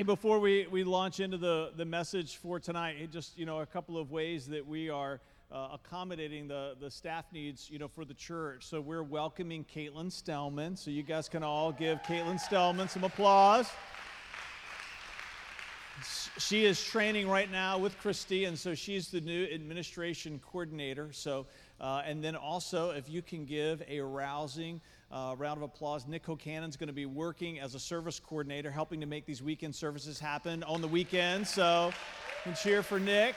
Hey, before we, we launch into the, the message for tonight, just you know a couple of ways that we are uh, accommodating the, the staff needs you know for the church. So we're welcoming Caitlin Stellman. So you guys can all give Caitlin Stellman some applause. She is training right now with Christy, and so she's the new administration coordinator. So, uh, and then also, if you can give a rousing uh, round of applause. Nick O'Cannon's going to be working as a service coordinator, helping to make these weekend services happen on the weekend. So, and cheer for Nick.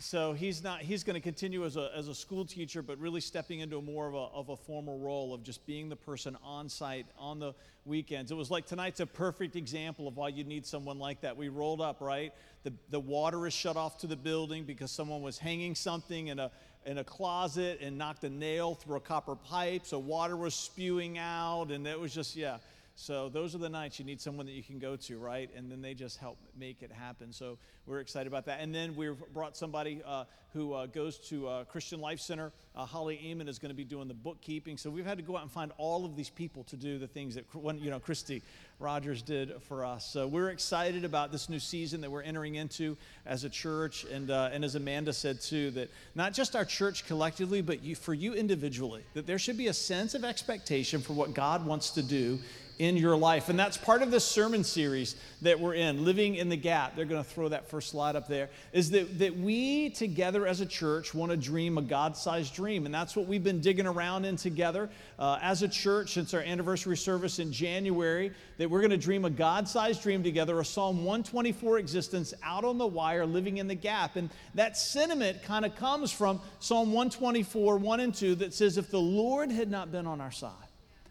so he's not he's going to continue as a, as a school teacher but really stepping into a more of a, of a formal role of just being the person on site on the weekends it was like tonight's a perfect example of why you need someone like that we rolled up right the, the water is shut off to the building because someone was hanging something in a in a closet and knocked a nail through a copper pipe, so water was spewing out, and it was just, yeah. So those are the nights you need someone that you can go to, right? And then they just help make it happen. So we're excited about that. And then we've brought somebody uh, who uh, goes to uh, Christian Life Center. Uh, Holly Eamon is going to be doing the bookkeeping. So we've had to go out and find all of these people to do the things that you know Christy Rogers did for us. So we're excited about this new season that we're entering into as a church, and uh, and as Amanda said too, that not just our church collectively, but you, for you individually, that there should be a sense of expectation for what God wants to do in your life. And that's part of this sermon series that we're in, Living in the Gap. They're going to throw that first slide up there. Is that, that we together as a church want to dream a God sized dream. And that's what we've been digging around in together uh, as a church since our anniversary service in January. That we're going to dream a God sized dream together, a Psalm 124 existence out on the wire, living in the gap. And that sentiment kind of comes from Psalm 124, 1 and 2, that says, If the Lord had not been on our side,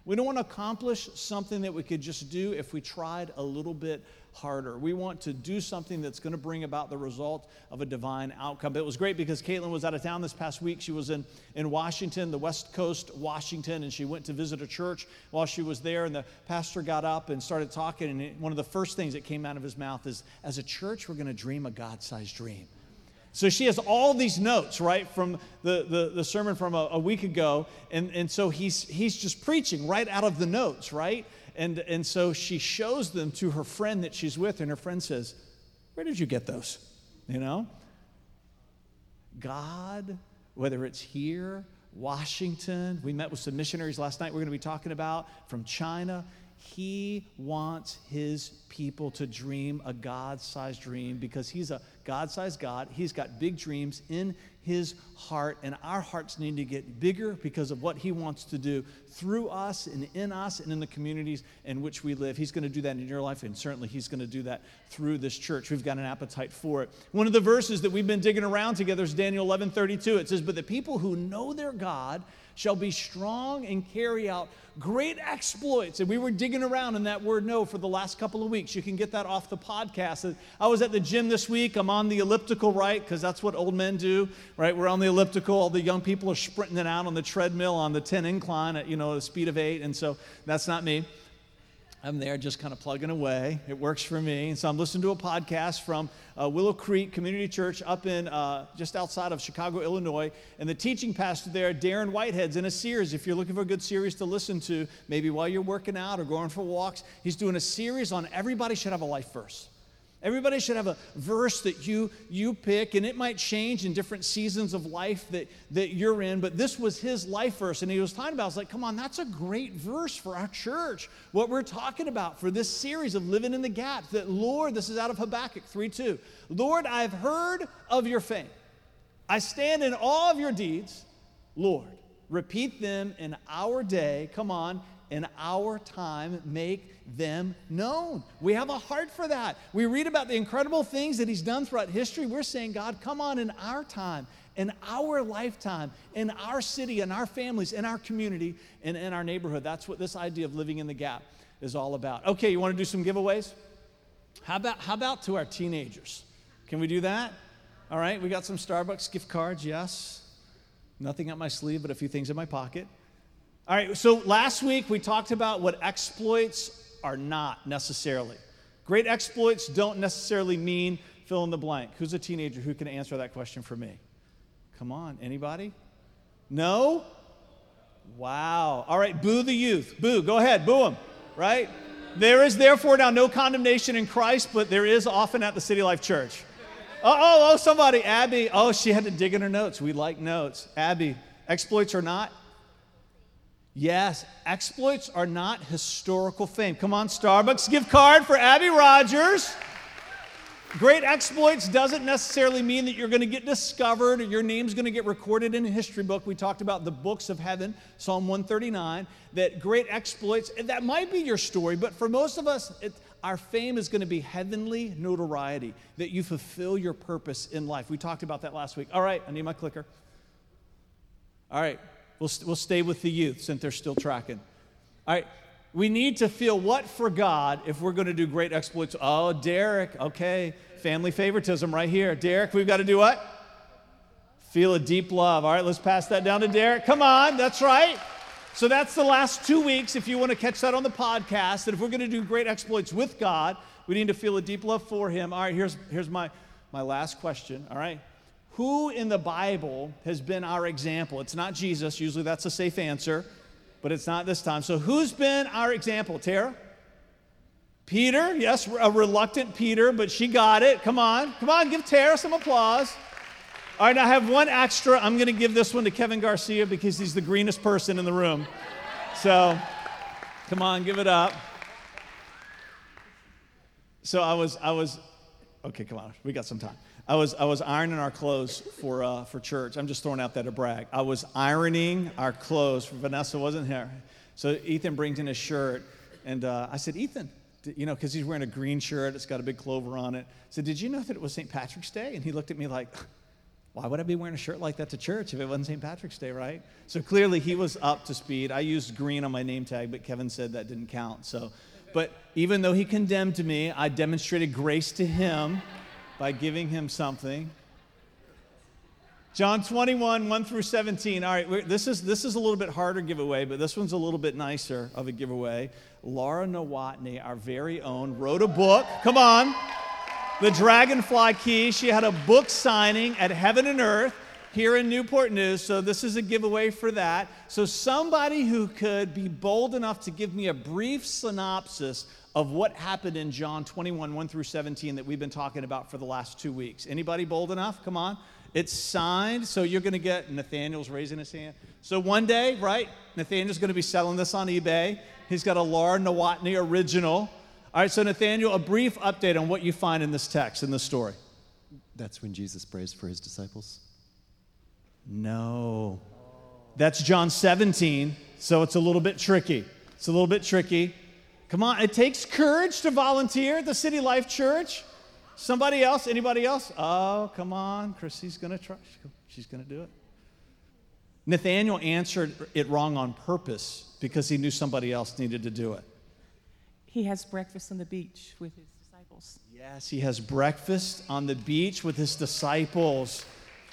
we don't want to accomplish something that we could just do if we tried a little bit harder. We want to do something that's going to bring about the result of a divine outcome. It was great because Caitlin was out of town this past week. She was in, in Washington, the West Coast, Washington, and she went to visit a church while she was there. And the pastor got up and started talking. And one of the first things that came out of his mouth is, As a church, we're going to dream a God sized dream. So she has all these notes, right, from the, the, the sermon from a, a, week ago. And, and so he's, he's just preaching right out of the notes, right? And, and so she shows them to her friend that she's with, and her friend says, Where did you get those? You know? God, whether it's here, Washington, we met with some missionaries last night we're going to be talking about from China. He wants his people to dream a God sized dream because he's a God sized God. He's got big dreams in his heart, and our hearts need to get bigger because of what he wants to do through us and in us and in the communities in which we live. He's going to do that in your life, and certainly he's going to do that through this church. We've got an appetite for it. One of the verses that we've been digging around together is Daniel 11 32. It says, But the people who know their God, shall be strong and carry out great exploits. And we were digging around in that word know for the last couple of weeks. You can get that off the podcast. I was at the gym this week. I'm on the elliptical, right? Because that's what old men do, right? We're on the elliptical. All the young people are sprinting it out on the treadmill on the 10 incline at, you know, the speed of eight. And so that's not me. I'm there just kind of plugging away. It works for me. And so I'm listening to a podcast from uh, Willow Creek Community Church up in uh, just outside of Chicago, Illinois. And the teaching pastor there, Darren Whitehead's in a series. If you're looking for a good series to listen to, maybe while you're working out or going for walks, he's doing a series on everybody should have a life verse. Everybody should have a verse that you you pick, and it might change in different seasons of life that, that you're in. But this was his life verse, and he was talking about. I was like, come on, that's a great verse for our church. What we're talking about for this series of living in the gap. That Lord, this is out of Habakkuk 3:2. Lord, I've heard of your fame. I stand in awe of your deeds. Lord, repeat them in our day. Come on, in our time make them known. We have a heart for that. We read about the incredible things that He's done throughout history. We're saying, God, come on in our time, in our lifetime, in our city, in our families, in our community, and in our neighborhood. That's what this idea of living in the gap is all about. Okay, you want to do some giveaways? How about, how about to our teenagers? Can we do that? All right, we got some Starbucks gift cards, yes. Nothing up my sleeve, but a few things in my pocket. All right, so last week we talked about what exploits are not necessarily. Great exploits don't necessarily mean fill in the blank. Who's a teenager who can answer that question for me? Come on, anybody? No? Wow. All right, boo the youth. Boo, go ahead, boo them. right? There is therefore now no condemnation in Christ, but there is often at the City Life Church. Oh, oh, oh, somebody, Abby. Oh, she had to dig in her notes. We like notes. Abby, exploits or not? Yes, exploits are not historical fame. Come on, Starbucks, give card for Abby Rogers. Great exploits doesn't necessarily mean that you're going to get discovered or your name's going to get recorded in a history book. We talked about the books of heaven, Psalm 139, that great exploits, that might be your story, but for most of us, it, our fame is going to be heavenly notoriety, that you fulfill your purpose in life. We talked about that last week. All right, I need my clicker. All right, we'll, we'll stay with the youth since they're still tracking. All right, we need to feel what for God if we're going to do great exploits. Oh, Derek, okay. Family favoritism right here. Derek, we've got to do what? Feel a deep love. All right, let's pass that down to Derek. Come on, that's right. So that's the last two weeks. If you want to catch that on the podcast, that if we're going to do great exploits with God, we need to feel a deep love for Him. All right, here's, here's my, my last question. All right. Who in the Bible has been our example? It's not Jesus. Usually that's a safe answer but it's not this time. So, who's been our example, Tara? Peter, yes, a reluctant Peter, but she got it. Come on, come on, give Tara some applause. All right, I have one extra. I'm going to give this one to Kevin Garcia because he's the greenest person in the room. So, come on, give it up. So I was, I was, okay, come on, we got some time. I was, I was ironing our clothes for, uh, for church. I'm just throwing out that to brag. I was ironing our clothes. For Vanessa wasn't here. So Ethan brings in a shirt. And uh, I said, Ethan, you know, because he's wearing a green shirt. It's got a big clover on it. I said, Did you know that it was St. Patrick's Day? And he looked at me like, Why would I be wearing a shirt like that to church if it wasn't St. Patrick's Day, right? So clearly he was up to speed. I used green on my name tag, but Kevin said that didn't count. So, but even though he condemned me, I demonstrated grace to him by giving him something. John 21, 1 through 17. All right, this is, this is a little bit harder giveaway, but this one's a little bit nicer of a giveaway. Laura Nowotny, our very own, wrote a book. Come on. The Dragonfly Key. She had a book signing at Heaven and Earth here in Newport News. So this is a giveaway for that. So somebody who could be bold enough to give me a brief synopsis of what happened in John 21, 1 through 17 that we've been talking about for the last two weeks. Anybody bold enough? Come on. It's signed, so you're going to get Nathaniel's raising his hand. So one day, right, Nathaniel's going to be selling this on eBay. He's got a Laura Nowotny original. All right, so Nathaniel, a brief update on what you find in this text, in this story. That's when Jesus prays for his disciples. No. That's John 17, so it's a little bit tricky. It's a little bit tricky. Come on, it takes courage to volunteer at the City Life Church. Somebody else? Anybody else? Oh, come on. Chrissy's going to try. She's going to do it. Nathaniel answered it wrong on purpose because he knew somebody else needed to do it. He has breakfast on the beach with his disciples. Yes, he has breakfast on the beach with his disciples.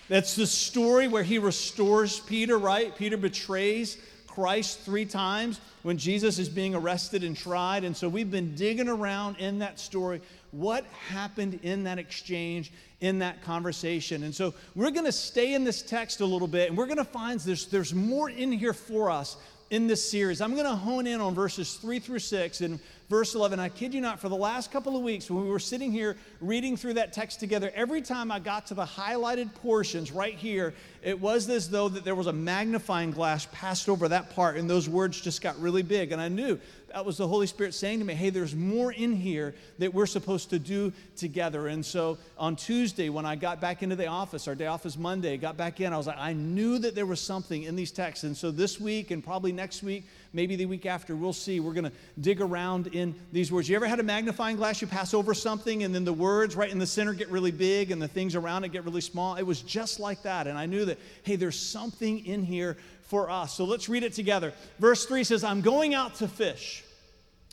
That's the story where he restores Peter, right? Peter betrays Christ three times when Jesus is being arrested and tried. And so we've been digging around in that story. What happened in that exchange, in that conversation? And so we're going to stay in this text a little bit and we're going to find there's, there's more in here for us in this series. I'm going to hone in on verses 3 through 6 and verse 11. I kid you not, for the last couple of weeks, when we were sitting here reading through that text together, every time I got to the highlighted portions right here, it was as though that there was a magnifying glass passed over that part, and those words just got really big. And I knew that was the Holy Spirit saying to me, hey, there's more in here that we're supposed to do together. And so on Tuesday, when I got back into the office, our day off is Monday, got back in, I was like, I knew that there was something in these texts. And so this week and probably next week, maybe the week after, we'll see. We're going to dig around in these words. You ever had a magnifying glass? You pass over something, and then the words right in the center get really big, and the things around it get really small. It was just like that. And I knew that, hey, there's something in here for us. So let's read it together. Verse 3 says, I'm going out to fish.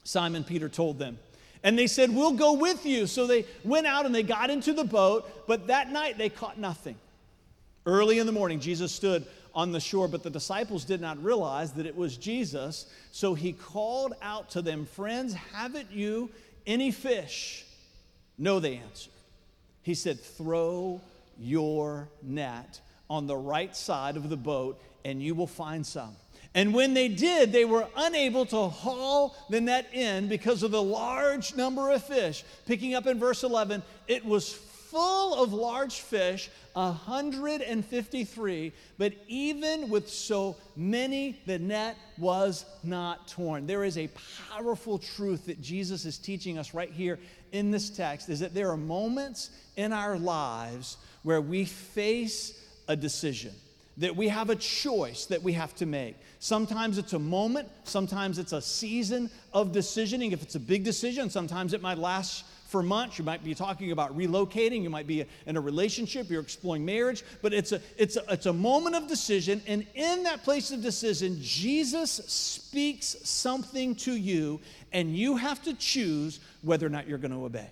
Simon Peter told them. And they said, We'll go with you. So they went out and they got into the boat, but that night they caught nothing. Early in the morning, Jesus stood on the shore, but the disciples did not realize that it was Jesus. So he called out to them, Friends, haven't you any fish? No, they answered. He said, Throw your net on the right side of the boat, and you will find some. And when they did, they were unable to haul the net in because of the large number of fish. Picking up in verse 11, it was full of large fish, 153, but even with so many, the net was not torn. There is a powerful truth that Jesus is teaching us right here in this text is that there are moments in our lives where we face a decision that we have a choice that we have to make. Sometimes it's a moment, sometimes it's a season of decisioning. If it's a big decision, sometimes it might last for months. You might be talking about relocating, you might be in a relationship, you're exploring marriage, but it's a it's a, it's a moment of decision and in that place of decision, Jesus speaks something to you and you have to choose whether or not you're going to obey.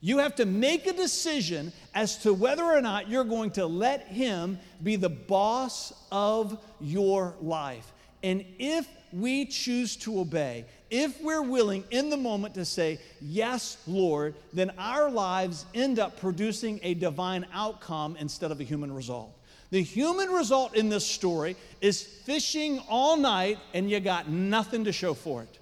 You have to make a decision as to whether or not you're going to let Him be the boss of your life. And if we choose to obey, if we're willing in the moment to say, Yes, Lord, then our lives end up producing a divine outcome instead of a human result. The human result in this story is fishing all night and you got nothing to show for it.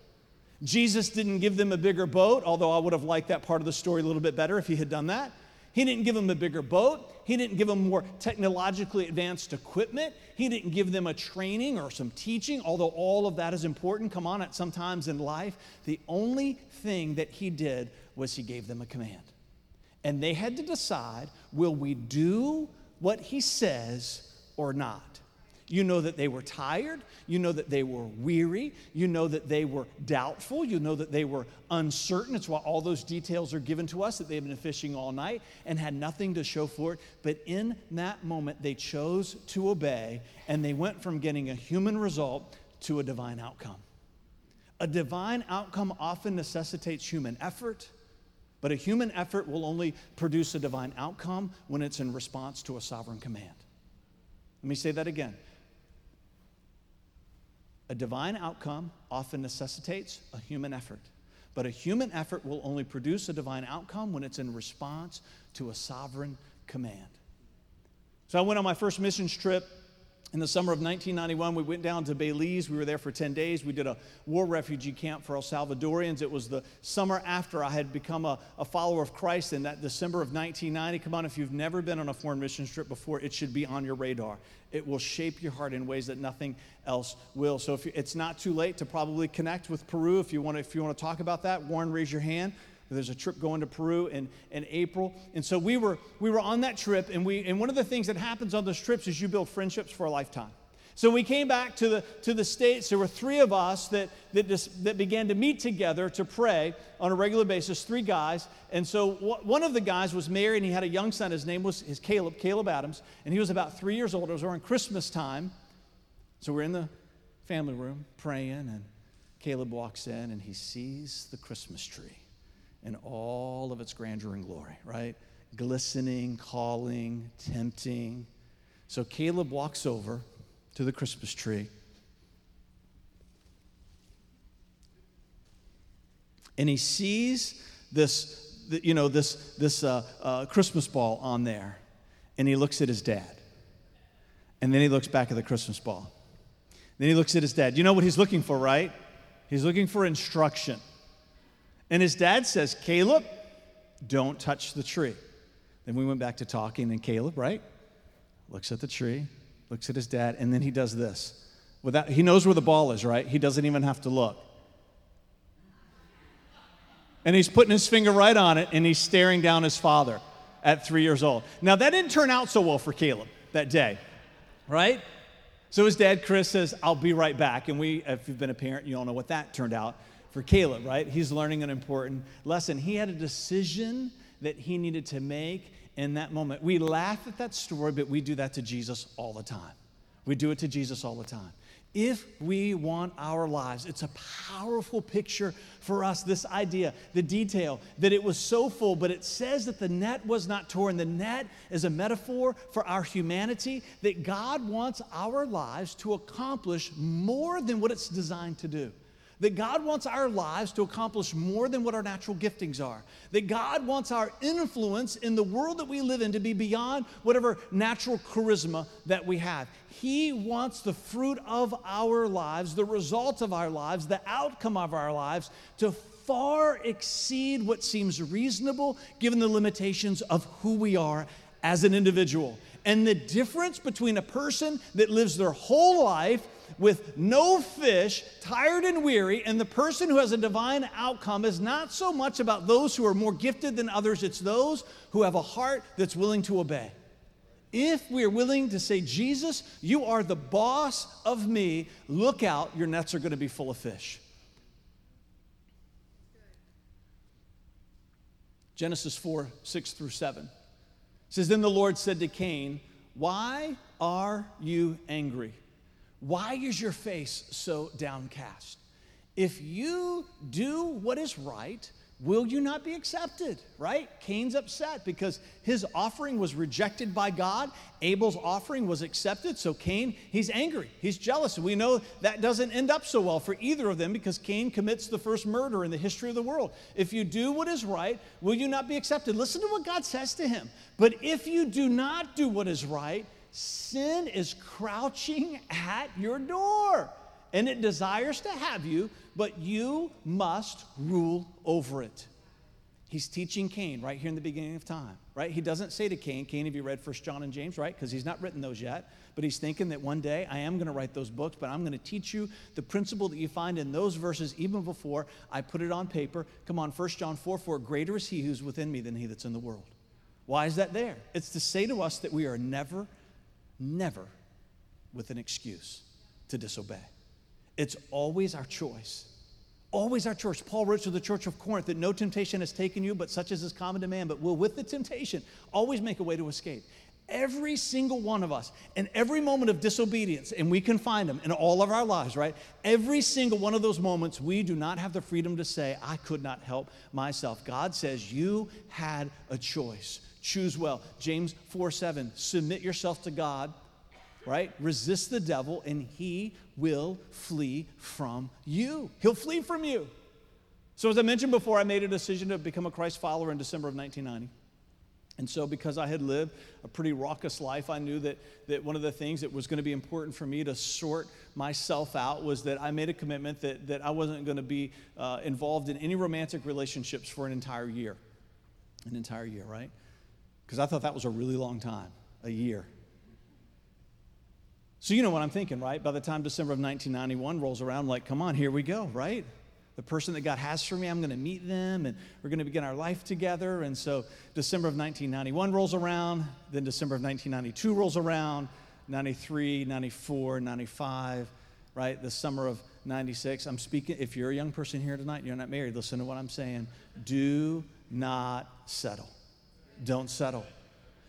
Jesus didn't give them a bigger boat, although I would have liked that part of the story a little bit better if he had done that. He didn't give them a bigger boat. He didn't give them more technologically advanced equipment. He didn't give them a training or some teaching, although all of that is important. Come on, at sometimes in life. The only thing that he did was he gave them a command. And they had to decide will we do what he says or not? You know that they were tired. You know that they were weary. You know that they were doubtful. You know that they were uncertain. It's why all those details are given to us that they've been fishing all night and had nothing to show for it. But in that moment, they chose to obey and they went from getting a human result to a divine outcome. A divine outcome often necessitates human effort, but a human effort will only produce a divine outcome when it's in response to a sovereign command. Let me say that again. A divine outcome often necessitates a human effort, but a human effort will only produce a divine outcome when it's in response to a sovereign command. So I went on my first missions trip in the summer of 1991, we went down to Belize. We were there for 10 days. We did a war refugee camp for El Salvadorians. It was the summer after I had become a, a, follower of Christ in that December of 1990. Come on, if you've never been on a foreign mission trip before, it should be on your radar. It will shape your heart in ways that nothing else will. So if it's not too late to probably connect with Peru, if you want to, if you want to talk about that, Warren, raise your hand. There's a trip going to Peru in, in April. And so we were, we were on that trip, and, we, and one of the things that happens on those trips is you build friendships for a lifetime. So we came back to the, to the States. There were three of us that, that, just, that began to meet together to pray on a regular basis, three guys. And so one of the guys was married and he had a young son. His name was his Caleb, Caleb Adams, and he was about three years old. It was around Christmas time. So we're in the family room praying, and Caleb walks in and he sees the Christmas tree in all of its grandeur and glory, right? Glistening, calling, tempting. So Caleb walks over to the Christmas tree. And he sees this, you know, this, this uh, uh, Christmas ball on there. And he looks at his dad. And then he looks back at the Christmas ball. Then he looks at his dad. You know what he's looking for, right? He's looking for instruction. And his dad says, Caleb, don't touch the tree. Then we went back to talking, and Caleb, right, looks at the tree, looks at his dad, and then he does this. Without, he knows where the ball is, right? He doesn't even have to look. And he's putting his finger right on it, and he's staring down his father at three years old. Now, that didn't turn out so well for Caleb that day, right? So his dad, Chris, says, I'll be right back. And we, if you've been a parent, you all know what that turned out for Caleb, right? He's learning an important lesson. He had a decision that he needed to make in that moment. We laugh at that story, but we do that to Jesus all the time. We do it to Jesus all the time. If we want our lives, it's a powerful picture for us. This idea, the detail, that it was so full, but it says that the net was not torn. The net is a metaphor for our humanity, that God wants our lives to accomplish more than what it's designed to do. That God wants our lives to accomplish more than what our natural giftings are. That God wants our influence in the world that we live in to be beyond whatever natural charisma that we have. He wants the fruit of our lives, the result of our lives, the outcome of our lives to far exceed what seems reasonable given the limitations of who we are as an individual. And the difference between a person that lives their whole life with no fish, tired and weary, and the person who has a divine outcome is not so much about those who are more gifted than others, it's those who have a heart that's willing to obey. If we are willing to say, Jesus, you are the boss of me, look out, your nets are going to be full of fish. Genesis 4 6 through 7 says, Then the Lord said to Cain, Why are you angry? Why is your face so downcast? If you do what is right, will you not be accepted? Right? Cain's upset because his offering was rejected by God. Abel's offering was accepted. So Cain, he's angry. He's jealous. We know that doesn't end up so well for either of them because Cain commits the first murder in the history of the world. If you do what is right, will you not be accepted? Listen to what God says to him. But if you do not do what is right, sin is crouching at your door and it desires to have you, but you must rule over it. He's teaching Cain right here in the beginning of time, right? He doesn't say to Cain, Cain, have you read First John and James, right? Because he's not written those yet. But he's thinking that one day I am going to write those books, but I'm going to teach you the principle that you find in those verses even before I put it on paper. Come on, First John 4 4, greater is he who's within me than he that's in the world. Why is that there? It's to say to us that we are never never with an excuse to disobey. It's always our choice. Always our choice. Paul wrote to the church of Corinth that no temptation has taken you, but such as is common to man, but will with the temptation always make a way to escape. Every single one of us, in every moment of disobedience, and we can find them in all of our lives, right? Every single one of those moments, we do not have the freedom to say, I could not help myself. God says, You had a choice choose well. James 4 7, submit yourself to God, right? Resist the devil, and he will flee from you. He'll flee from you. So, as I mentioned before, I made a decision to become a Christ follower in December of 1990. And so, because I had lived a pretty raucous life, I knew that, that one of the things that was going to be important for me to sort myself out was that I made a commitment that, that I wasn't going to be uh, involved in any romantic relationships for an entire year. An entire year, right? Because I thought that was a really long time, a year. So, you know what I'm thinking, right? By the time December of 1991 rolls around, I'm like, come on, here we go, right? The person that God has for me, I'm going to meet them and we're going to begin our life together. And so, December of 1991 rolls around, then December of 1992 rolls around, 93, 94, 95, right? The summer of 96. I'm speaking, if you're a young person here tonight you're not married, listen to what I'm saying. Do not settle don't settle.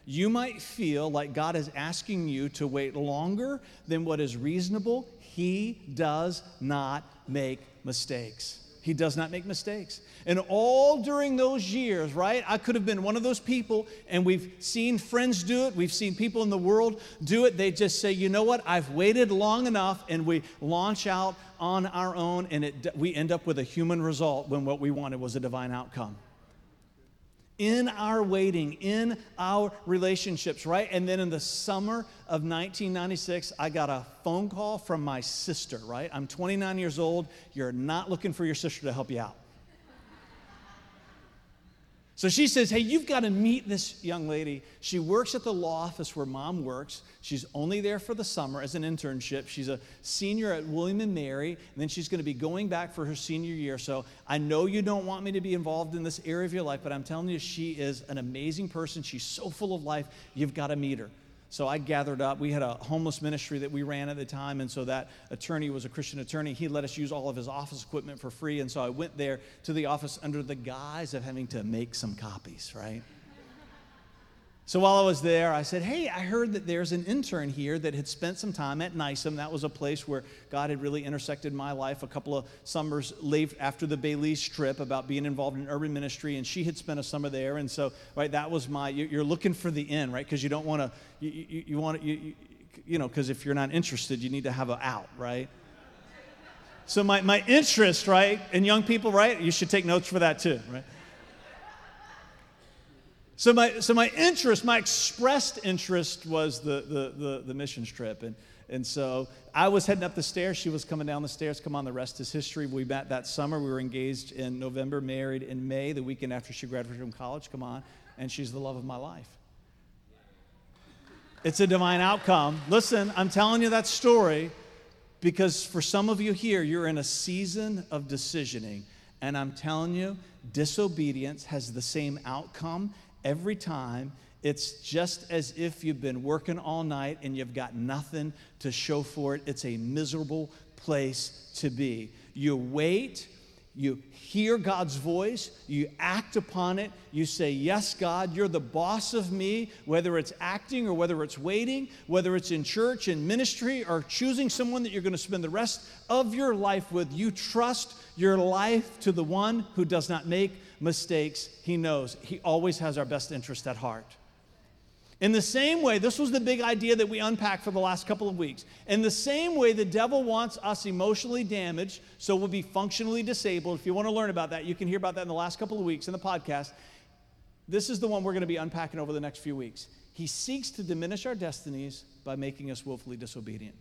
You might feel like God is asking you to wait longer than what is reasonable. He does not make mistakes. He does not make mistakes. And all during those years, right, I could have been one of those people, and we've seen friends do it. We've seen people in the world do it. They just say, you know what, I've waited long enough, and we launch out on our own, and it, we end up with a human result when what we wanted was a divine outcome in our waiting, in our relationships, right? And then in the summer of 1996, I got a phone call from my sister, right? I'm 29 years old. You're not looking for your sister to help you out. So she says, Hey, you've got to meet this young lady. She works at the law office where mom works. She's only there for the summer as an internship. She's a senior at William and Mary, and then she's going to be going back for her senior year. So I know you don't want me to be involved in this area of your life, but I'm telling you, she is an amazing person. She's so full of life. You've got to meet her. So I gathered up. We had a homeless ministry that we ran at the time, and so that attorney was a Christian attorney. He let us use all of his office equipment for free, and so I went there to the office under the guise of having to make some copies, right? So while I was there, I said, Hey, I heard that there's an intern here that had spent some time at NISOM. That was a place where God had really intersected my life a couple of summers late after the Belize trip about being involved in urban ministry. And she had spent a summer there. And so, right, that was my, you're looking for the in, right? Because you don't want to, you, you, you want to, you, you know, because if you're not interested, you need to have an out, right? so my, my interest, right, and young people, right, you should take notes for that too, right? So my, so my interest, my expressed interest was the, the, the, the missions trip. And, and so I was heading up the stairs. She was coming down the stairs. Come on, the rest is history. We met that summer. We were engaged in November, married in May, the weekend after she graduated from college. Come on. And she's the love of my life. It's a divine outcome. Listen, I'm telling you that story because for some of you here, you're in a season of decisioning. And I'm telling you, disobedience has the same outcome every time. It's just as if you've been working all night and you've got nothing to show for it. It's a miserable place to be. You wait you hear God's voice, you act upon it, you say, Yes, God, you're the boss of me, whether it's acting or whether it's waiting, whether it's in church, in ministry, or choosing someone that you're going to spend the rest of your life with. You trust your life to the one who does not make mistakes. He knows, He always has our best interest at heart. In the same way, this was the big idea that we unpacked for the last couple of weeks. In the same way, the devil wants us emotionally damaged, so we'll be functionally disabled. If you want to learn about that, you can hear about that in the last couple of weeks in the podcast. This is the one we're going to be unpacking over the next few weeks. He seeks to diminish our destinies by making us willfully disobedient.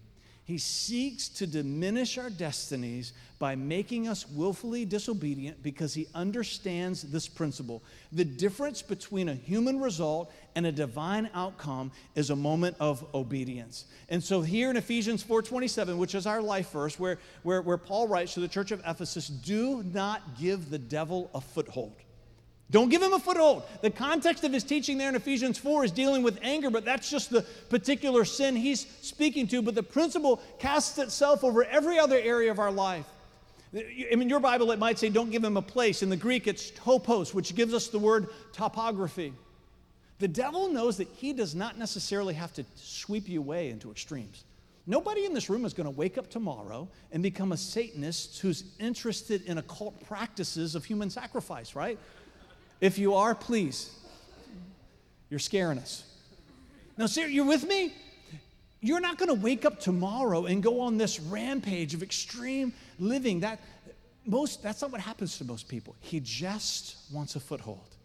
He seeks to diminish our destinies by making us willfully disobedient because he understands this principle. The difference between a human result and a divine outcome is a moment of obedience. And so here in Ephesians 4:27, which is our life verse, where, where, where Paul writes to the church of Ephesus, do not give the devil a foothold. Don't give him a foothold. The context of his teaching there in Ephesians 4 is dealing with anger, but that's just the particular sin he's speaking to. But the principle casts itself over every other area of our life. I mean, your Bible, it might say, don't give him a place. In the Greek, it's topos, which gives us the word topography. The devil knows that he does not necessarily have to sweep you away into extremes. Nobody in this room is going to wake up tomorrow and become a Satanist who's interested in occult practices of human sacrifice, right? If you are, please. You're scaring us. Now, sir, you're with me? You're not going to wake up tomorrow and go on this rampage of extreme living. That most that's not what happens to most people. He just wants a foothold.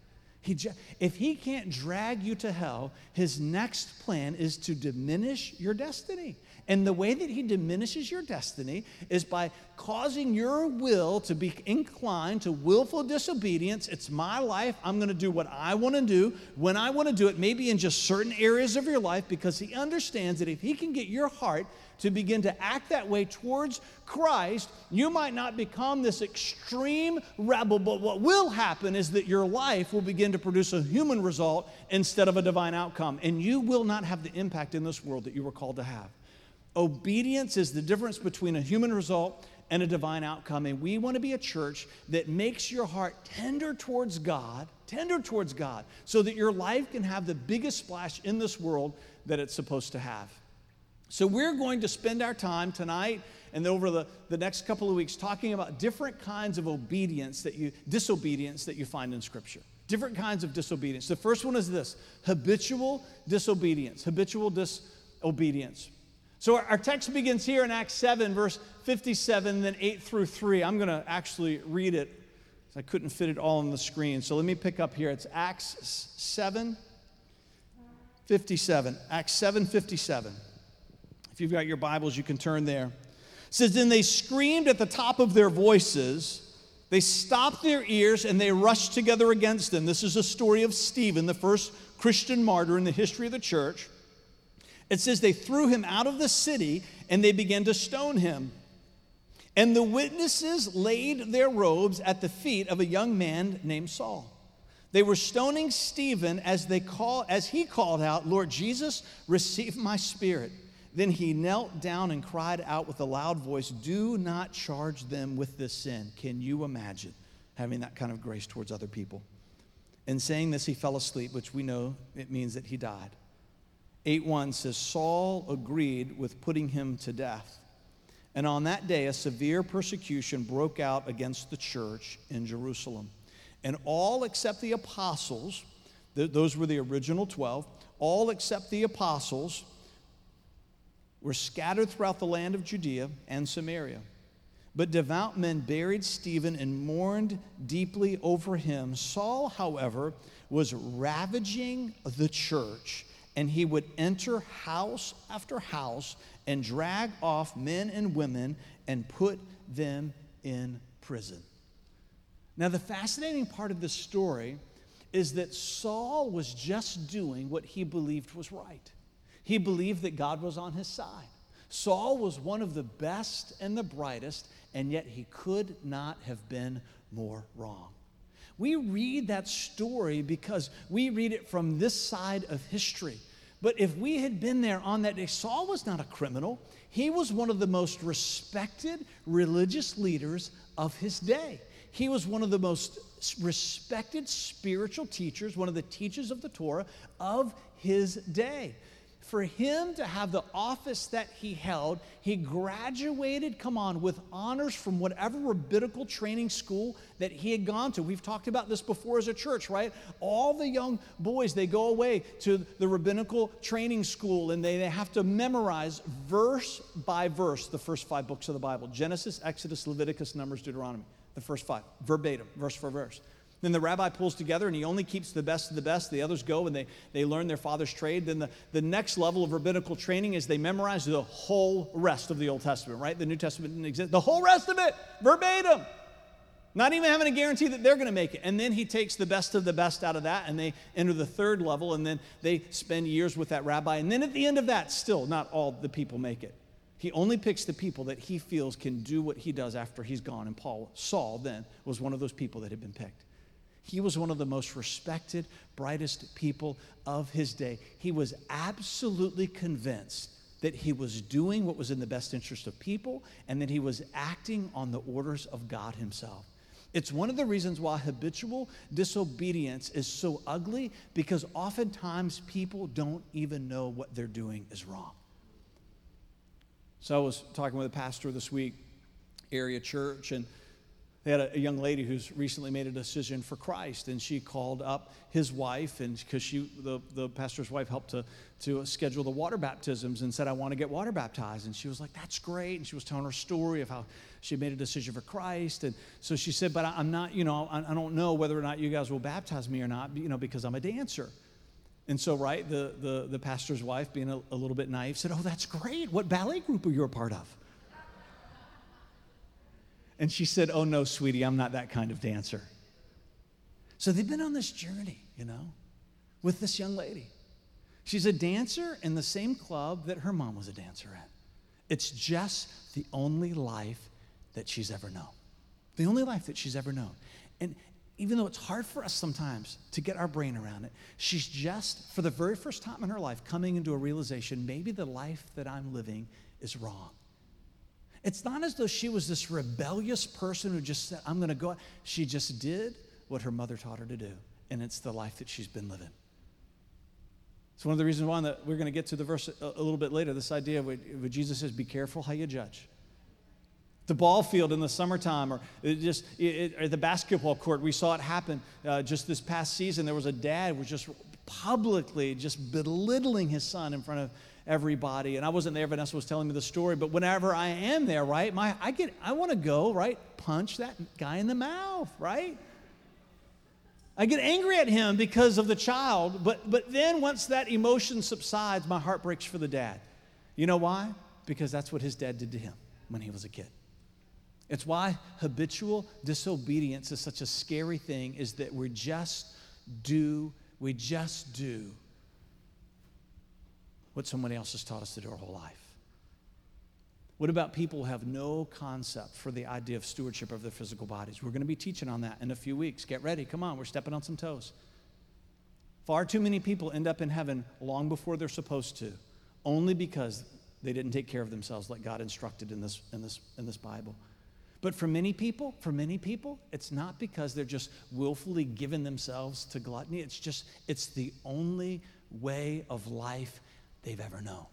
He just, if he can't drag you to hell, his next plan is to diminish your destiny. And the way that he diminishes your destiny is by causing your will to be inclined to willful disobedience. It's my life. I'm going to do what I want to do when I want to do it, maybe in just certain areas of your life, because he understands that if he can get your heart to begin to act that way towards Christ, you might not become this extreme rebel, but what will happen is that your life will begin to produce a human result instead of a divine outcome, and you will not have the impact in this world that you were called to have. Obedience is the difference between a human result and a divine outcome. And we want to be a church that makes your heart tender towards God, tender towards God, so that your life can have the biggest splash in this world that it's supposed to have. So, we're going to spend our time tonight and over the, the next couple of weeks talking about different kinds of obedience that you, disobedience that you find in Scripture. Different kinds of disobedience. The first one is this habitual disobedience. Habitual disobedience. So our, text begins here in Acts 7, verse 57, then 8 through 3. I'm going to actually read it. I couldn't fit it all on the screen. So let me pick up here. It's Acts 7, 57. Acts 7, 57. If you've got your Bibles, you can turn there. It says, Then they screamed at the top of their voices. They stopped their ears and they rushed together against them. This is a story of Stephen, the first Christian martyr in the history of the church. It says they threw him out of the city and they began to stone him. And the witnesses laid their robes at the feet of a young man named Saul. They were stoning Stephen as they call as he called out, "Lord Jesus, receive my spirit." Then he knelt down and cried out with a loud voice, "Do not charge them with this sin." Can you imagine having that kind of grace towards other people? And saying this, he fell asleep, which we know it means that he died. 8 1 says, Saul agreed with putting him to death. And on that day, a severe persecution broke out against the church in Jerusalem. And all except the apostles, th- those were the original 12, all except the apostles were scattered throughout the land of Judea and Samaria. But devout men buried Stephen and mourned deeply over him. Saul, however, was ravaging the church, and he would enter house after house and drag off men and women and put them in prison. Now, the fascinating part of this story is that Saul was just doing what he believed was right. He believed that God was on his side. Saul was one of the best and the brightest, and yet he could not have been more wrong. We read that story because we read it from this side of history. But if we had been there on that day, Saul was not a criminal. He was one of the most respected religious leaders of his day. He was one of the most respected spiritual teachers, one of the teachers of the Torah of his day for him to have the office that he held, he graduated, come on, with honors from whatever rabbinical training school that he had gone to. We've talked about this before as a church, right? All the young boys, they go away to the rabbinical training school and they, they have to memorize verse by verse the first five books of the Bible Genesis, Exodus, Leviticus, Numbers, Deuteronomy. The first five, verbatim, verse for verse. Then the rabbi pulls together and he only keeps the best of the best. The others go and they, they learn their father's trade. Then the, the next level of rabbinical training is they memorize the whole rest of the Old Testament, right? The New Testament didn't exist. The whole rest of it, verbatim. Not even having a guarantee that they're going to make it. And then he takes the best of the best out of that and they enter the third level and then they spend years with that rabbi. And then at the end of that, still not all the people make it. He only picks the people that he feels can do what he does after he's gone. And Paul, Saul, then, was one of those people that had been picked. He was one of the most respected, brightest people of his day. He was absolutely convinced that he was doing what was in the best interest of people and that he was acting on the orders of God himself. It's one of the reasons why habitual disobedience is so ugly because oftentimes people don't even know what they're doing is wrong. So I was talking with a pastor this week, area church, and they had a, young lady who's recently made a decision for Christ, and she called up his wife, and because she, the, the pastor's wife, helped to, to schedule the water baptisms and said, I want to get water baptized. And she was like, That's great. And she was telling her story of how she made a decision for Christ. And so she said, But I, am not, you know, I, I don't know whether or not you guys will baptize me or not, you know, because I'm a dancer. And so, right, the, the, the pastor's wife, being a, a little bit naive, said, Oh, that's great. What ballet group are you a part of? And she said, Oh, no, sweetie, I'm not that kind of dancer. So they've been on this journey, you know, with this young lady. She's a dancer in the same club that her mom was a dancer at. It's just the only life that she's ever known. The only life that she's ever known. And even though it's hard for us sometimes to get our brain around it, she's just, for the very first time in her life, coming into a realization maybe the life that I'm living is wrong. It's not as though she was this rebellious person who just said, I'm going to go. She just did what her mother taught her to do, and it's the life that she's been living. It's one of the reasons why that we're going to get to the verse a, little bit later this idea of what Jesus says, be careful how you judge. The ball field in the summertime, or just it, or the basketball court, we saw it happen uh, just this past season. There was a dad who was just publicly just belittling his son in front of everybody. And I wasn't there, Vanessa was telling me the story, but whenever I am there, right, my I get I want to go, right, punch that guy in the mouth, right? I get angry at him because of the child, but but then once that emotion subsides, my heart breaks for the dad. You know why? Because that's what his dad did to him when he was a kid. It's why habitual disobedience is such a scary thing, is that we just do, we just do what somebody else has taught us to do our whole life? What about people who have no concept for the idea of stewardship of their physical bodies? We're going to be teaching on that in a few weeks. Get ready. Come on, we're stepping on some toes. Far too many people end up in heaven long before they're supposed to, only because they didn't take care of themselves like God instructed in this, in this, in this Bible. But for many people, for many people, it's not because they're just willfully giving themselves to gluttony. It's just, it's the only way of life they've ever known.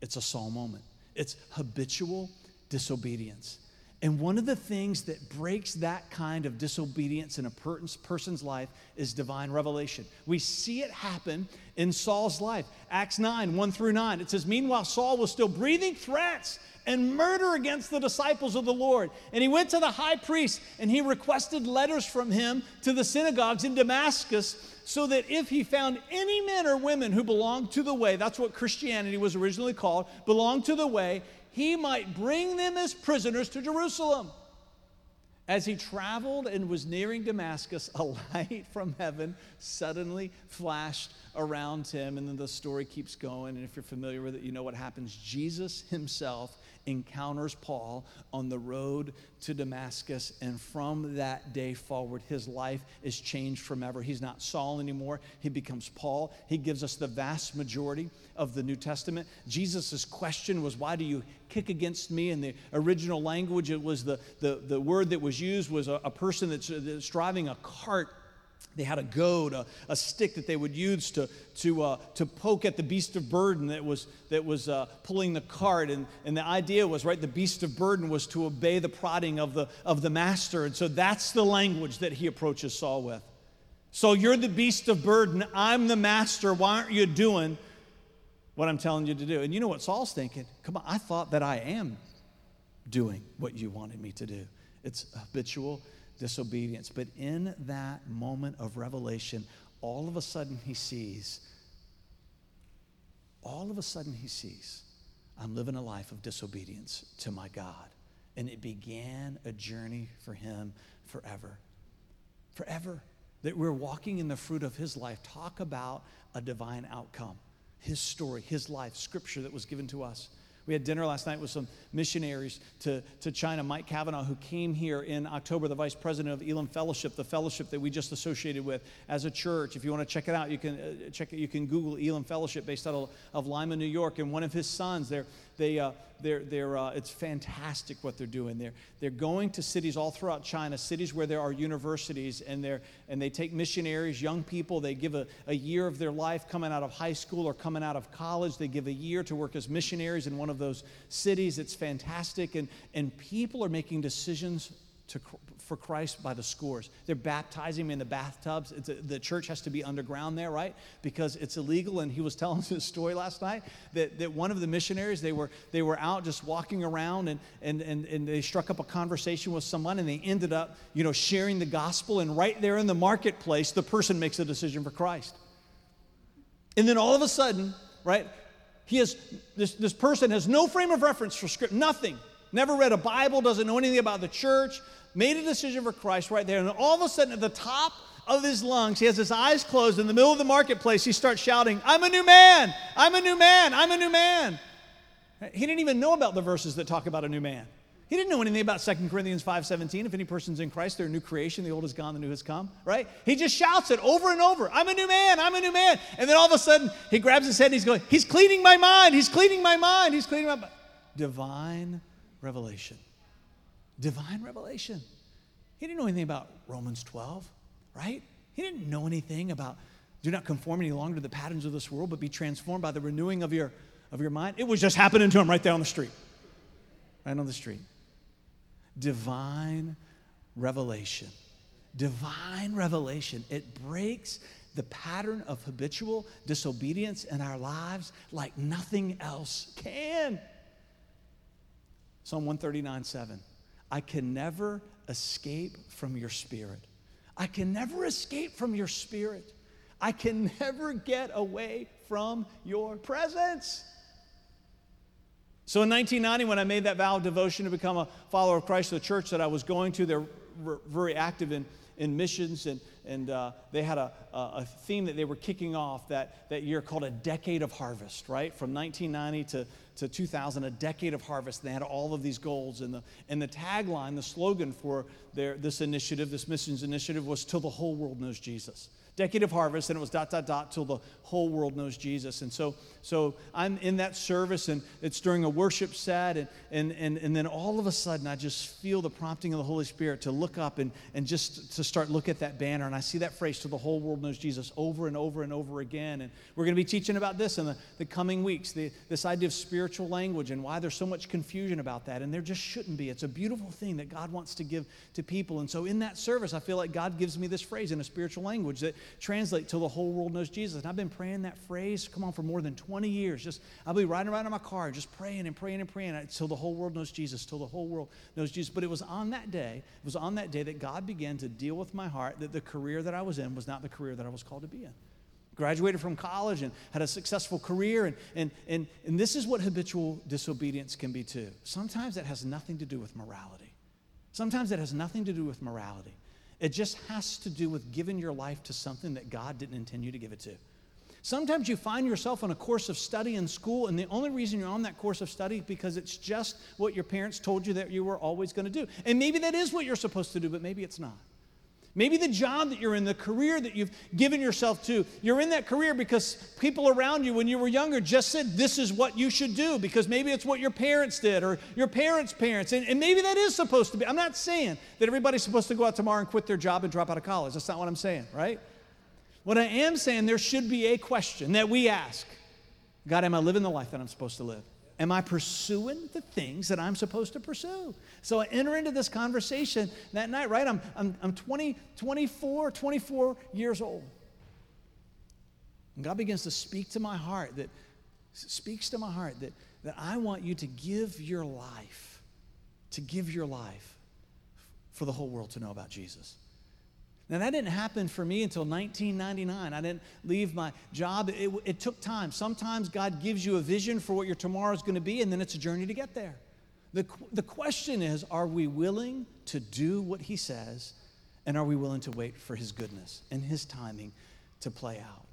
It's a Saul moment. It's habitual disobedience. And one of the things that breaks that kind of disobedience in a person's life is divine revelation. We see it happen in Saul's life. Acts 9, 1 through 9. It says, Meanwhile, Saul was still breathing threats and murder against the disciples of the Lord. And he went to the high priest and he requested letters from him to the synagogues in Damascus so that if he found any men or women who belonged to the way, that's what Christianity was originally called, belonged to the way, he might bring them as prisoners to Jerusalem. As he traveled and was nearing Damascus, a light from heaven suddenly flashed around him. And then the story keeps going. And if you're familiar with it, you know what happens. Jesus himself encounters Paul on the road to Damascus. And from that day forward, his life is changed forever. He's not Saul anymore, he becomes Paul. He gives us the vast majority of the New Testament. Jesus' question was, Why do you kick against me? In the original language, it was the, the, the word that was used was a, a person that's, that's driving a cart they had a goad, a, a, stick that they would use to, to, uh, to poke at the beast of burden that was, that was uh, pulling the cart. And, and the idea was, right, the beast of burden was to obey the prodding of the, of the master. And so that's the language that he approaches Saul with. So you're the beast of burden. I'm the master. Why aren't you doing what I'm telling you to do? And you know what Saul's thinking? Come on, I thought that I am doing what you wanted me to do. It's habitual disobedience. But in that moment of revelation, all of a sudden he sees, all of a sudden he sees, I'm living a life of disobedience to my God. And it began a journey for him forever. Forever. That we're walking in the fruit of his life. Talk about a divine outcome. His story, his life, scripture that was given to us. We had dinner last night with some missionaries to, to China. Mike Kavanaugh, who came here in October, the vice president of Elim Fellowship, the fellowship that we just associated with as a church. If you want to check it out, you can uh, check it. You can Google Elim Fellowship based out of, of Lima, New York. And one of his sons, they're, they, uh, they're, they're, uh, it's fantastic what they're doing. They're, they're going to cities all throughout China, cities where there are universities, and, they're, and they take missionaries, young people. They give a, a year of their life coming out of high school or coming out of college. They give a year to work as missionaries in one of those cities. It's fantastic. And, and people are making decisions to, for Christ by the scores. They're baptizing him in the bathtubs. A, the church has to be underground there, right? Because it's illegal. And he was telling this story last night that, that one of the missionaries, they were, they were out just walking around and, and, and, and they struck up a conversation with someone and they ended up, you know, sharing the gospel. And right there in the marketplace, the person makes a decision for Christ. And then all of a sudden, right, he has, this, this person has no frame of reference for script, nothing never read a Bible, doesn't know anything about the church, made a decision for Christ right there. And all of a sudden, at the top of his lungs, he has his eyes closed. In the middle of the marketplace, he starts shouting, I'm a new man! I'm a new man! I'm a new man! He didn't even know about the verses that talk about a new man. He didn't know anything about 2 Corinthians 5:17. If any person's in Christ, they're a new creation. The old is gone, the new has come, right? He just shouts it over and over. I'm a new man, I'm a new man. And then all of a sudden, he grabs his head and he's going, He's cleaning my mind, he's cleaning my mind, he's cleaning my mind. Divine revelation. Divine revelation. He didn't know anything about Romans 12, right? He didn't know anything about do not conform any longer to the patterns of this world, but be transformed by the renewing of your, of your mind. It was just happening to him right there on the street. Right on the street. Divine revelation. Divine revelation. It breaks the pattern of habitual disobedience in our lives like nothing else can. Psalm 139 7. I can never escape from your spirit. I can never escape from your spirit. I can never get away from your presence. So in 1990, when I made that vow of devotion to become a follower of Christ, the church that I was going to, they're very active in, in missions, and, and uh, they had a, a theme that they were kicking off that, that year called a decade of harvest, right? From 1990 to, to 2000, a decade of harvest. And they had all of these goals. And the, and the tagline, the slogan for their, this initiative, this missions initiative, was Till the whole world knows Jesus. Decade of harvest, and it was dot, dot, dot till the whole world knows Jesus. And so, so I'm in that service, and it's during a worship set, and, and, and, and then all of a sudden, I just feel the prompting of the Holy Spirit to look up and, and just to start look at that banner. And I see that phrase, till the whole world knows Jesus, over and over and over again. And we're going to be teaching about this in the, the coming weeks the, this idea of spiritual language and why there's so much confusion about that. And there just shouldn't be. It's a beautiful thing that God wants to give to people. And so in that service, I feel like God gives me this phrase in a spiritual language that translates till the whole world knows Jesus. And I've been praying that phrase, come on, for more than 20 years. Just I'll be riding around in my car, just praying and praying and praying till the whole world knows Jesus, till the whole world knows Jesus. But it was on that day, it was on that day that God began to deal with my heart that the career that I was in was not the career that I was called to be in. Graduated from college and had a successful career, and, and, and, and this is what habitual disobedience can be too. Sometimes it has nothing to do with morality. Sometimes it has nothing to do with morality. It just has to do with giving your life to something that God didn't intend you to give it to. Sometimes you find yourself on a course of study in school, and the only reason you're on that course of study is because it's just what your parents told you that you were always going to do. And maybe that is what you're supposed to do, but maybe it's not. Maybe the job that you're in, the career that you've given yourself to, you're in that career because people around you when you were younger just said this is what you should do because maybe it's what your parents did or your parents' parents. And, and maybe that is supposed to be. I'm not saying that everybody's supposed to go out tomorrow and quit their job and drop out of college. That's not what I'm saying, right? What I am saying, there should be a question that we ask God, am I living the life that I'm supposed to live? Am I pursuing the things that I'm supposed to pursue? So I enter into this conversation that night, right? I'm, I'm, I'm 20, 24, 24 years old. And God begins to speak to my heart that speaks to my heart that, that I want you to give your life, to give your life for the whole world to know about Jesus. Now, that didn't happen for me until 1999. I didn't leave my job. It, it, took time. Sometimes God gives you a vision for what your tomorrow is going to be, and then it's a journey to get there. The, the question is are we willing to do what He says, and are we willing to wait for His goodness and His timing to play out?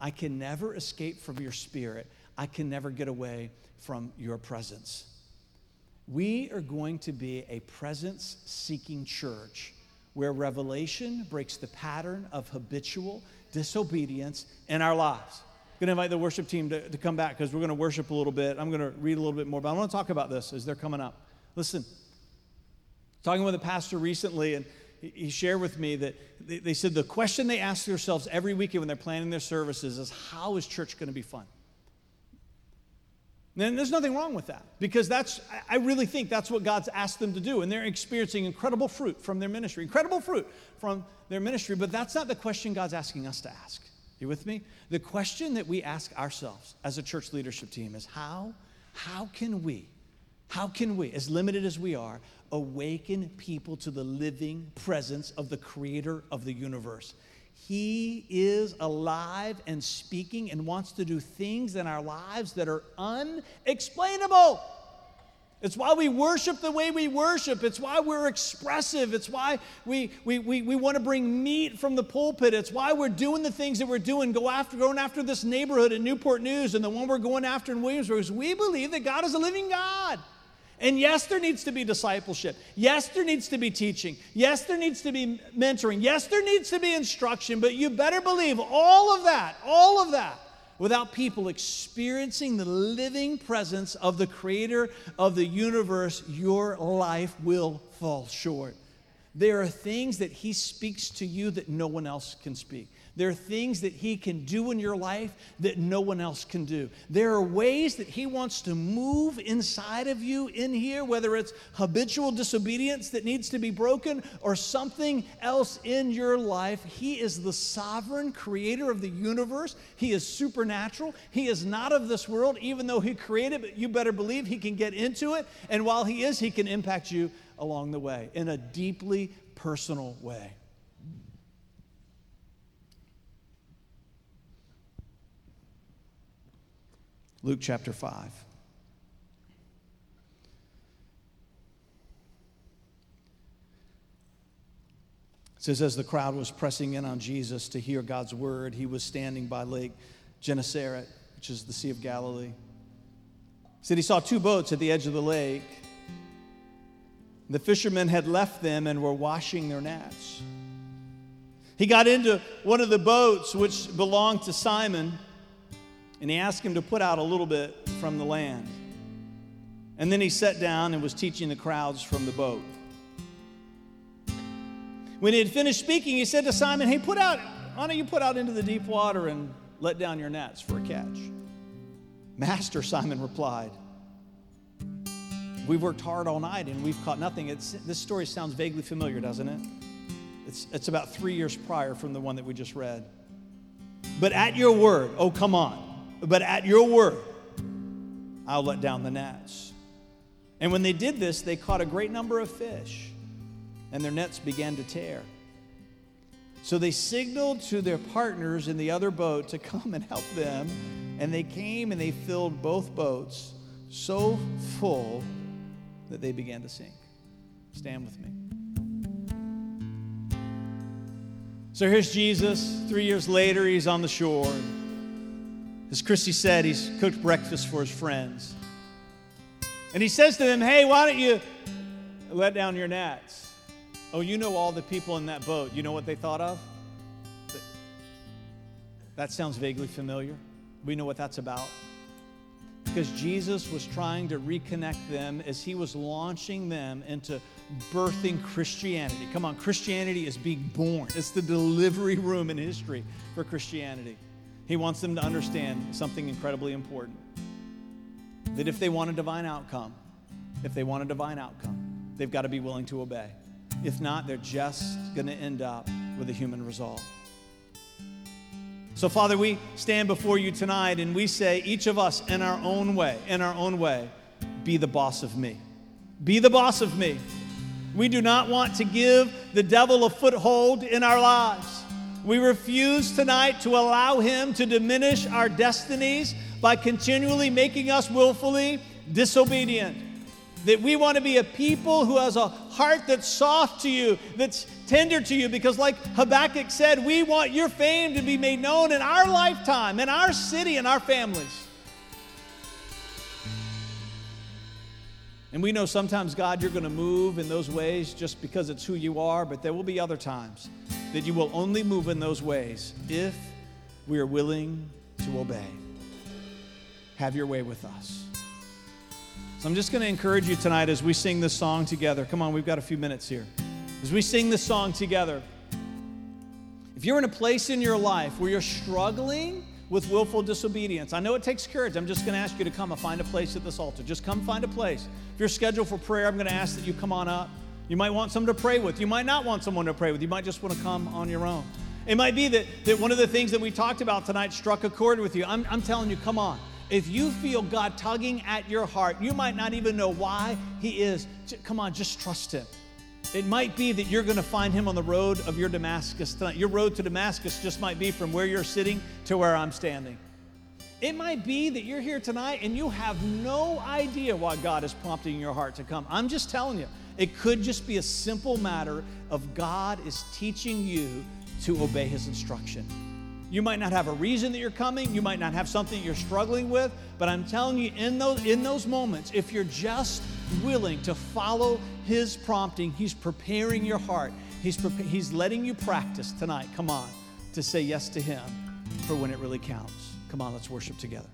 I can never escape from your spirit, I can never get away from your presence. We are going to be a presence seeking church where revelation breaks the pattern of habitual disobedience in our lives. Going to invite the worship team to, to come back because we're going to worship a little bit. I'm going to read a little bit more, but I want to talk about this as they're coming up. Listen, talking with a pastor recently, and he shared with me that they, they said the question they ask themselves every weekend when they're planning their services is how is church going to be fun? And there's nothing wrong with that because that's, I really think that's what God's asked them to do. And they're experiencing incredible fruit from their ministry, incredible fruit from their ministry. But that's not the question God's asking us to ask. You with me? The question that we ask ourselves as a church leadership team is how, how can we, how can we, as limited as we are, awaken people to the living presence of the creator of the universe? He is alive and speaking and wants to do things in our lives that are unexplainable. It's why we worship the way we worship. It's why we're expressive. It's why we, we, we, we want to bring meat from the pulpit. It's why we're doing the things that we're doing, go after, going after this neighborhood in Newport News and the one we're going after in Williamsburg. We believe that God is a living God. And yes, there needs to be discipleship. Yes, there needs to be teaching. Yes, there needs to be mentoring. Yes, there needs to be instruction. But you better believe all of that, all of that, without people experiencing the living presence of the creator of the universe, your life will fall short. There are things that he speaks to you that no one else can speak. There are things that He can do in your life that no one else can do. There are ways that He wants to move inside of you in here, whether it's habitual disobedience that needs to be broken or something else in your life. He is the sovereign creator of the universe. He is supernatural. He is not of this world, even though He created it, you better believe He can get into it. And while He is, He can impact you along the way in a deeply personal way. Luke chapter 5. It says, as the crowd was pressing in on Jesus to hear God's word, he was standing by Lake Gennesaret, which is the Sea of Galilee. He said he saw two boats at the edge of the lake. The fishermen had left them and were washing their nets. He got into one of the boats which belonged to Simon, and he asked him to put out a little bit from the land. And then he sat down and was teaching the crowds from the boat. When he had finished speaking, he said to Simon, Hey, put out, why don't you put out into the deep water and let down your nets for a catch? Master, Simon replied, We've worked hard all night and we've caught nothing. It's, this story sounds vaguely familiar, doesn't it? It's, it's about three years prior from the one that we just read. But at your word, oh, come on. But at your word, I'll let down the nets. And when they did this, they caught a great number of fish, and their nets began to tear. So they signaled to their partners in the other boat to come and help them, and they came and they filled both boats so full that they began to sink. Stand with me. So here's Jesus. Three years later, he's on the shore. As Christy said, he's cooked breakfast for his friends. And he says to them, Hey, why don't you let down your nets? Oh, you know all the people in that boat. You know what they thought of? That sounds vaguely familiar. We know what that's about. Because Jesus was trying to reconnect them as he was launching them into birthing Christianity. Come on, Christianity is being born, it's the delivery room in history for Christianity. He wants them to understand something incredibly important that if they want a divine outcome, if they want a divine outcome, they've got to be willing to obey. If not, they're just going to end up with a human result. So, Father, we stand before you tonight and we say, each of us in our own way, in our own way, be the boss of me. Be the boss of me. We do not want to give the devil a foothold in our lives. We refuse tonight to allow him to diminish our destinies by continually making us willfully disobedient. That we want to be a people who has a heart that's soft to you, that's tender to you, because like Habakkuk said, we want your fame to be made known in our lifetime, in our city, in our families. And we know sometimes, God, you're going to move in those ways just because it's who you are, but there will be other times that you will only move in those ways if we are willing to obey. Have your way with us. So I'm just going to encourage you tonight as we sing this song together. Come on, we've got a few minutes here. As we sing this song together, if you're in a place in your life where you're struggling, with willful disobedience. I know it takes courage. I'm just going to ask you to come and find a place at this altar. Just come find a place. If you're scheduled for prayer, I'm going to ask that you come on up. You might want someone to pray with. You might not want someone to pray with. You might just want to come on your own. It might be that, that one of the things that we talked about tonight struck a chord with you. I'm, I'm telling you, come on. If you feel God tugging at your heart, you might not even know why He is. Come on, just trust Him. It might be that you're going to find him on the road of your Damascus tonight. Your road to Damascus just might be from where you're sitting to where I'm standing. It might be that you're here tonight and you have no idea why God is prompting your heart to come. I'm just telling you, it could just be a simple matter of God is teaching you to obey his instruction. You might not have a reason that you're coming. You might not have something you're struggling with. But I'm telling you, in those, in those moments, if you're just willing to follow His prompting, He's preparing your heart. He's, pre- he's letting you practice tonight. Come on, to say yes to Him for when it really counts. Come on, let's worship together.